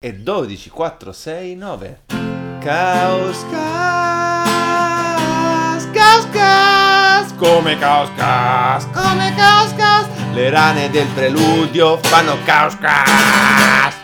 e 12, 4, 6, 9. Caos, caos, caos, caos, come caos, caos, come caos, caos. Le rane del preludio fanno caos, caos.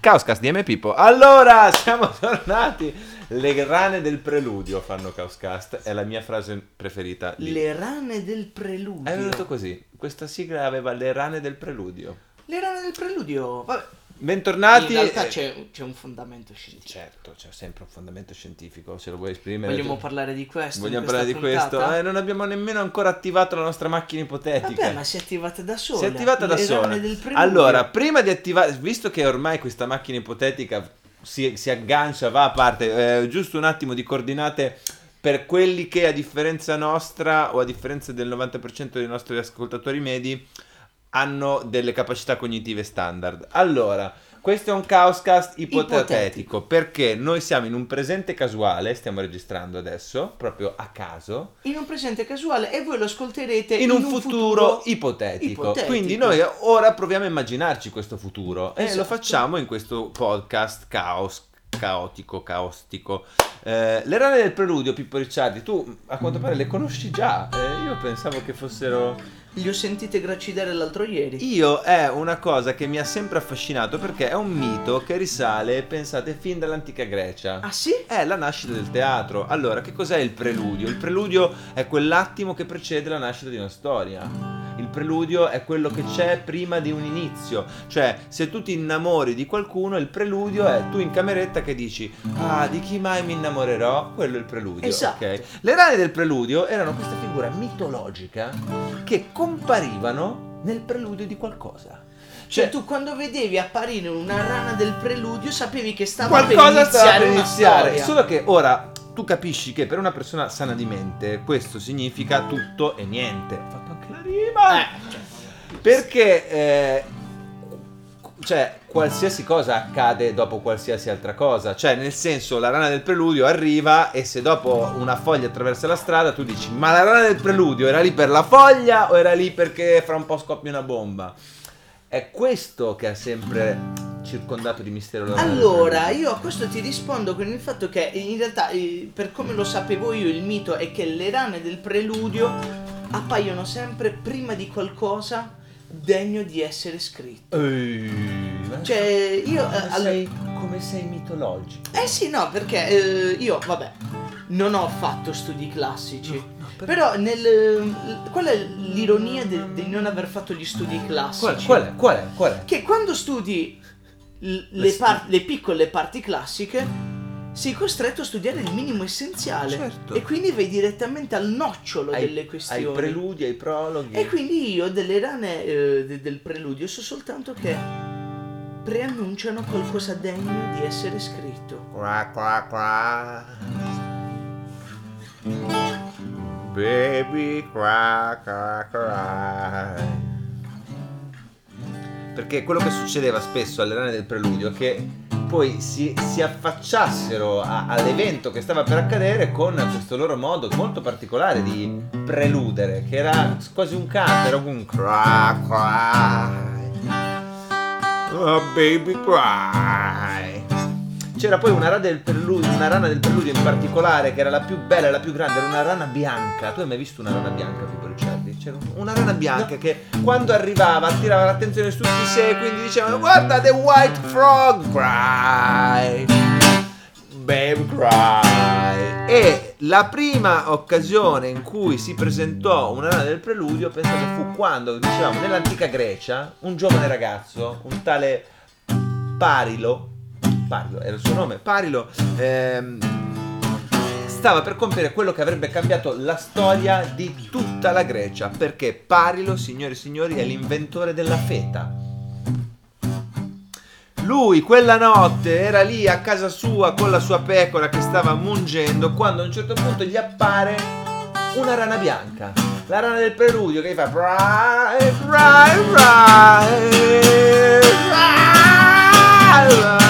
Caoscast di M. Pippo. Allora, siamo tornati. Le rane del preludio fanno Caoscast. È la mia frase preferita. Lì. Le rane del preludio. È venuto così. Questa sigla aveva le rane del preludio. Le rane del preludio. Vabbè. Bentornati. In realtà c'è, c'è un fondamento scientifico. Certo, c'è sempre un fondamento scientifico, se lo vuoi esprimere. Vogliamo parlare di questo? Vogliamo parlare di questo? Eh, non abbiamo nemmeno ancora attivato la nostra macchina ipotetica. Vabbè, ma si è attivata da sola. Si è attivata da sola. Allora, prima di attivare, visto che ormai questa macchina ipotetica si, si aggancia, va a parte, eh, giusto un attimo di coordinate per quelli che a differenza nostra o a differenza del 90% dei nostri ascoltatori medi hanno delle capacità cognitive standard. Allora, questo è un caoscast ipotetico, Ipotetico. perché noi siamo in un presente casuale, stiamo registrando adesso, proprio a caso, In un presente casuale e voi lo ascolterete in un, futuro, ipotetico. ipotetico. Quindi noi ora proviamo a immaginarci questo futuro e lo Esatto. facciamo in questo podcast caos, caotico, caostico. Eh, le rane del preludio, Pippo Ricciardi, tu a quanto pare le conosci già. Eh, io pensavo che fossero... Li ho sentite gracidare l'altro ieri. Io è una cosa che mi ha sempre affascinato perché è un mito che risale, pensate, fin dall'antica Grecia. Ah sì? È la nascita del teatro. Allora, che cos'è il preludio? Il preludio è quell'attimo che precede la nascita di una storia. Il preludio è quello che c'è prima di un inizio. Cioè, se tu ti innamori di qualcuno, il preludio è tu in cameretta che dici Ah, di chi mai mi innamorerò? Quello è il preludio. Esatto. ok? Le rane del preludio erano questa figura mitologica che comparivano nel preludio di qualcosa. Cioè, tu quando vedevi apparire una rana del preludio sapevi che stava qualcosa per stava iniziare per una iniziare. storia. Solo che ora tu capisci che per una persona sana di mente questo significa tutto e niente. Ho fatto anche la rima. Eh, cioè, Perché eh, cioè qualsiasi cosa accade dopo qualsiasi altra cosa. Cioè, nel senso, la rana del preludio arriva e se dopo una foglia attraversa la strada tu dici "Ma la rana del preludio era lì per la foglia o era lì perché fra un po' scoppia una bomba?" È questo che ha sempre circondato di mistero la Allora, io a questo ti rispondo con il fatto che in realtà, eh, per come lo sapevo io, il mito è che le rane del preludio appaiono sempre prima di qualcosa degno di essere scritto. Ehi, Cioè, io... come, eh, sei, come sei mitologico. Eh sì, no, perché eh, io, vabbè, non ho fatto studi classici. Però nel, qual è l'ironia di non aver fatto gli studi classici? Qual, qual è? Qual è? Qual è? Che quando studi Le par- le piccole parti classiche sei costretto a studiare il minimo essenziale Certo. e quindi vai direttamente al nocciolo delle ai questioni. preludi, ai prologhi. E quindi io delle rane eh, de- del preludio so soltanto che preannunciano qualcosa degno di essere scritto. Qua, qua, qua. Baby, qua, qua, qua. Perché quello che succedeva spesso alle rane del preludio è che poi si, si affacciassero a- all'evento che stava per accadere con questo loro modo molto particolare di preludere, che era quasi un canto, era un cry, cry. Oh, baby cry. C'era poi una rana, del preludio, una rana del preludio in particolare che era la più bella e la più grande, era una rana bianca. Tu hai mai visto una rana bianca, Pippo Ricciardi? C'era una rana bianca che quando arrivava attirava l'attenzione su tutti i sé, quindi dicevano guarda the white frog cry. Babe cry. E la prima occasione in cui si presentò una rana del preludio, penso che fu quando, dicevamo, nell'antica Grecia, un giovane ragazzo, un tale Parilo, Parilo era il suo nome, Parilo, ehm, stava per compiere quello che avrebbe cambiato la storia di tutta la Grecia, perché Parilo, signori e signori, è l'inventore della feta. Lui quella notte era lì a casa sua con la sua pecora che stava mungendo quando a un certo punto gli appare una rana bianca. La rana del preludio che gli fa "Cry, cry, cry, cry".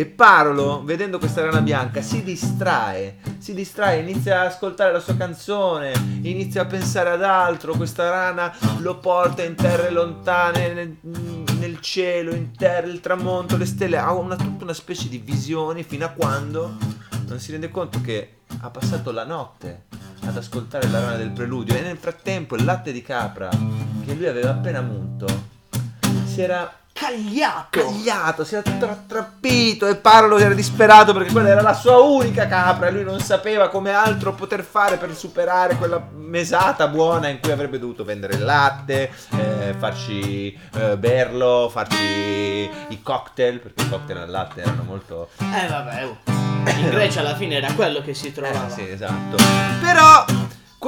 E Parolo, vedendo questa rana bianca, si distrae, si distrae, inizia ad ascoltare la sua canzone, inizia a pensare ad altro, questa rana lo porta in terre lontane, nel, nel cielo, in terra, il tramonto, le stelle, ha una, tutta una specie di visioni fino a quando non si rende conto che ha passato la notte ad ascoltare la rana del preludio. E nel frattempo il latte di capra che lui aveva appena munto si era Cagliato. cagliato, si era rattrappito e Parlo era disperato perché quella era la sua unica capra e lui non sapeva come altro poter fare per superare quella mesata buona in cui avrebbe dovuto vendere il latte, eh, farci eh, berlo, farci i cocktail, perché i cocktail al latte erano molto... Eh vabbè, oh. in Grecia alla fine era quello che si trovava. Eh, sì, esatto. Però,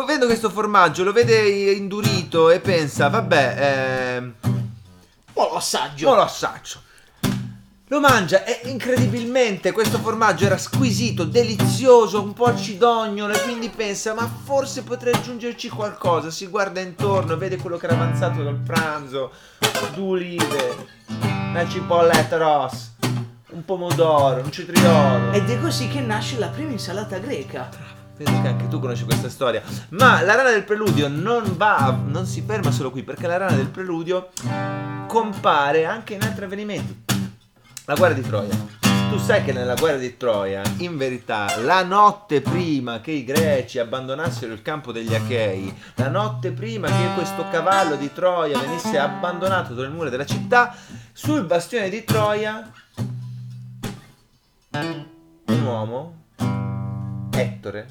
vendo questo formaggio, lo vede indurito e pensa, vabbè, ehm... Mo lo assaggio. Non lo assaggio. Lo mangia e incredibilmente questo formaggio era squisito, delizioso, un po' acidognolo e quindi pensa ma forse potrei aggiungerci qualcosa. Si guarda intorno, vede quello che era avanzato dal pranzo, due olive, una cipolletta rossa, un pomodoro, un cetriolo. Ed è così che nasce la prima insalata greca. Vedo che anche tu conosci questa storia. Ma la rana del preludio non va, non si ferma solo qui, perché la rana del preludio compare anche in altri avvenimenti. La guerra di Troia. Tu sai che nella guerra di Troia, in verità, la notte prima che i greci abbandonassero il campo degli Achei, la notte prima che questo cavallo di Troia venisse abbandonato tra le mura della città, sul bastione di Troia, un uomo Ettore,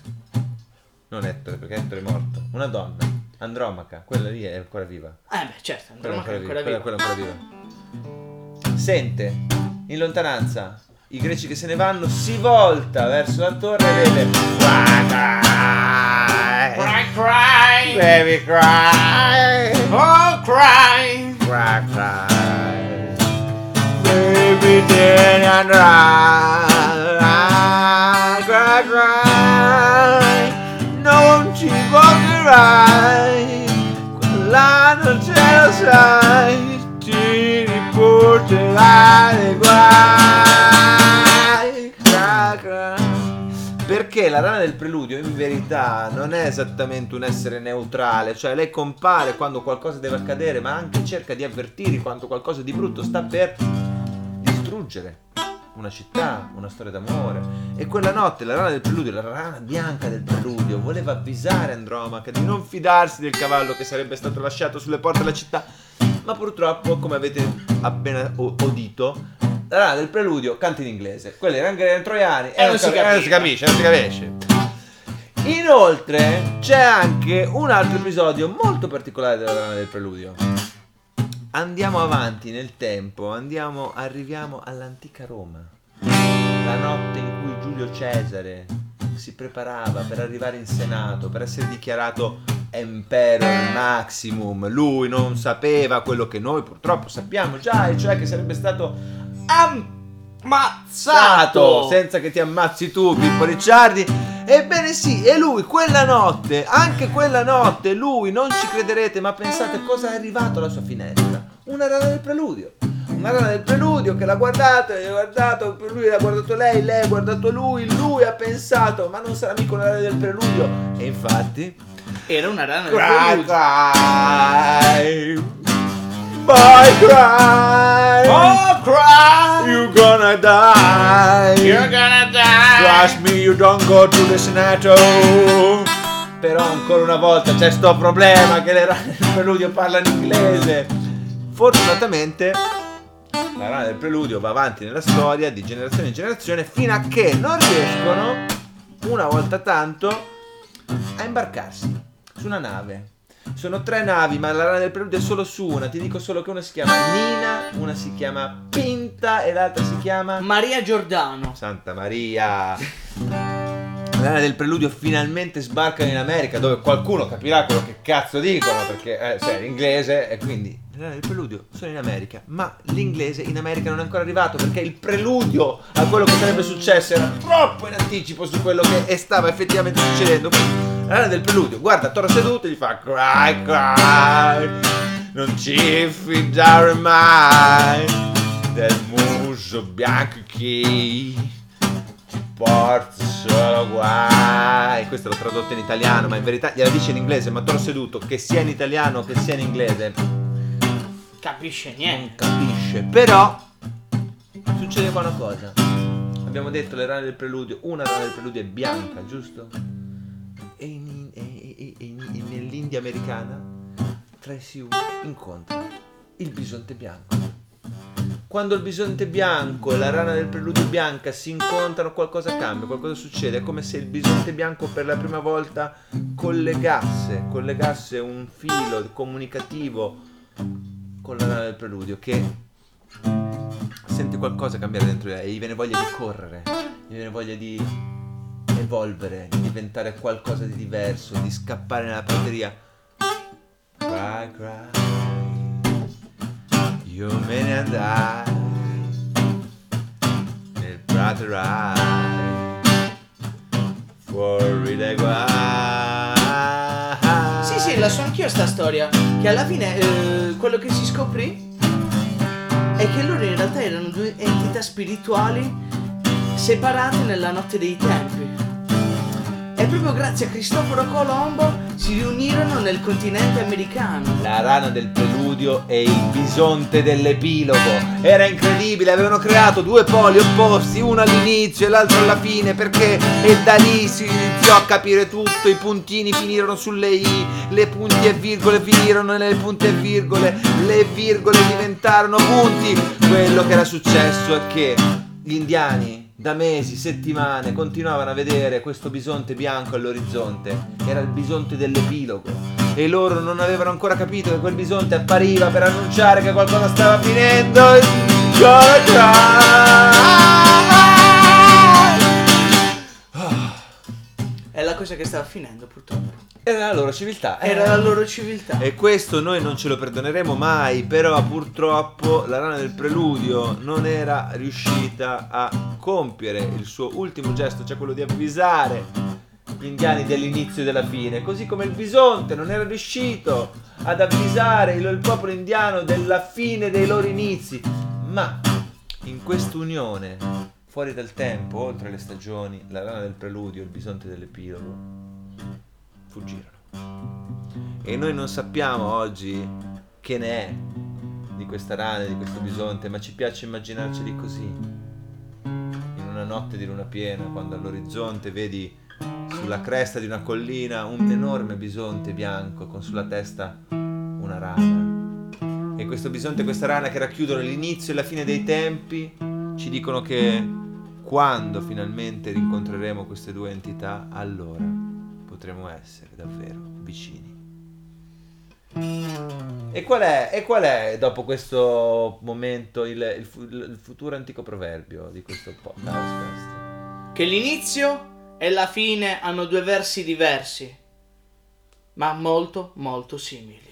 non Ettore perché Ettore è morto, una donna, Andromaca, quella lì è ancora viva. Eh beh, certo, Quella è Andromaca ancora è viva. ancora Quella, viva. quella è ancora viva. Sente in lontananza i greci che se ne vanno, si volta verso la torre e vede. Cry, cry. Baby cry. Oh, cry. Cry, cry. Baby dead and cry. Sai. Ti riporterai guai. Perché la rana del preludio in verità non è esattamente un essere neutrale, cioè lei compare quando qualcosa deve accadere, ma anche cerca di avvertire quando qualcosa di brutto sta per distruggere una città, una storia d'amore. E quella notte la rana del preludio, la rana bianca del preludio, voleva avvisare Andromaca di non fidarsi del cavallo che sarebbe stato lasciato sulle porte della città. Ma purtroppo, come avete appena udito, la rana del preludio canta in inglese. Quelli erano troiani E non si capi- eh, non si capiva. capisce, non si capisce. Inoltre c'è anche un altro episodio molto particolare della rana del preludio. Andiamo avanti nel tempo, andiamo, arriviamo all'antica Roma. La notte in cui Giulio Cesare si preparava per arrivare in Senato, per essere dichiarato Emperor Maximum. Lui non sapeva quello che noi purtroppo sappiamo già, e cioè che sarebbe stato ammazzato senza che ti ammazzi tu, Pippo Ricciardi. Ebbene sì, e lui quella notte, anche quella notte, lui, non ci crederete, ma pensate cosa è arrivato alla sua finestra? Una rana del preludio. Una rana del preludio che l'ha guardato, e ha guardato, lui l'ha guardato lei, lei ha guardato lui, lui ha pensato, ma non sarà mica una rana del preludio. E infatti... Era una rana del preludio. cry, boy cry, Oh, cry. you gonna die. You're gonna die. Trust me, you don't go to the Senato. Però ancora una volta c'è sto problema che le rane del preludio parlano inglese. Fortunatamente la rana del preludio va avanti nella storia di generazione in generazione fino a che non riescono, una volta tanto, a imbarcarsi su una nave. Sono tre navi, ma la rana del preludio è solo su una. Ti dico solo che una si chiama Nina, una si chiama Pinta e l'altra si chiama Maria Giordano. Santa Maria. La rana del preludio finalmente sbarcano in America dove qualcuno capirà quello che cazzo dicono perché eh, sai, l'inglese e quindi la rana del preludio sono in America ma l'inglese in America non è ancora arrivato perché il preludio a quello che sarebbe successo era troppo in anticipo su quello che stava effettivamente succedendo rana del preludio guarda Toro seduto e gli fa cry cry non ci fidare mai del muso bianco che ti porta solo guai. Questo l'ho tradotto in italiano, ma in verità gliela dice in inglese, ma Toro seduto, che sia in italiano che sia in inglese. Capisce non niente. capisce. Però succede qua una cosa. Abbiamo detto le rane del preludio, una rana del preludio è bianca, giusto? E, in- e- e- e- in- nell'India americana tra i Sioux incontra il bisonte bianco. Quando il bisonte bianco e la rana del preludio bianca si incontrano, qualcosa cambia, qualcosa succede. È come se il bisonte bianco per la prima volta collegasse, collegasse un filo comunicativo con la del preludio che sente qualcosa cambiare dentro di lei gli viene voglia di correre, gli viene voglia di evolvere, di diventare qualcosa di diverso, di scappare nella prateria. Cry, cry, io me ne andai nel praterai, fuori dai guai. La so anch'io sta storia. Che alla fine eh, quello che si scoprì è che loro in realtà erano due entità spirituali separate nella notte dei tempi. E proprio grazie a Cristoforo Colombo si riunirono nel continente americano. La rana del preludio e il bisonte dell'epilogo. Era incredibile, avevano creato due poli opposti, uno all'inizio e l'altro alla fine, perché e da lì si iniziò a capire tutto, i puntini finirono sulle i, le punti e virgole finirono nelle punte e virgole, le virgole diventarono punti. Quello che era successo è che gli indiani da mesi, settimane continuavano a vedere questo bisonte bianco all'orizzonte. Era il bisonte dell'epilogo. E loro non avevano ancora capito che quel bisonte appariva per annunciare che qualcosa stava finendo. È la cosa che stava finendo purtroppo. Era la loro civiltà. Era la loro civiltà. E questo noi non ce lo perdoneremo mai, però purtroppo la rana del preludio non era riuscita a compiere il suo ultimo gesto, cioè quello di avvisare gli indiani dell'inizio e della fine, così come il bisonte non era riuscito ad avvisare il, il popolo indiano della fine dei loro inizi. Ma in quest'unione, fuori dal tempo, oltre le stagioni, la rana del preludio il bisonte dell'epilogo fuggirono. E noi non sappiamo oggi che ne è di questa rana, di questo bisonte, ma ci piace immaginarceli così. In una notte di luna piena, quando all'orizzonte vedi sulla cresta di una collina un enorme bisonte bianco con sulla testa una rana. E questo bisonte e questa rana che racchiudono l'inizio e la fine dei tempi ci dicono che quando finalmente rincontreremo queste due entità, allora potremo essere davvero vicini. E qual è, e qual è dopo questo momento il, il il futuro antico proverbio di questo podcast? Che l'inizio e la fine hanno due versi diversi, ma molto molto simili.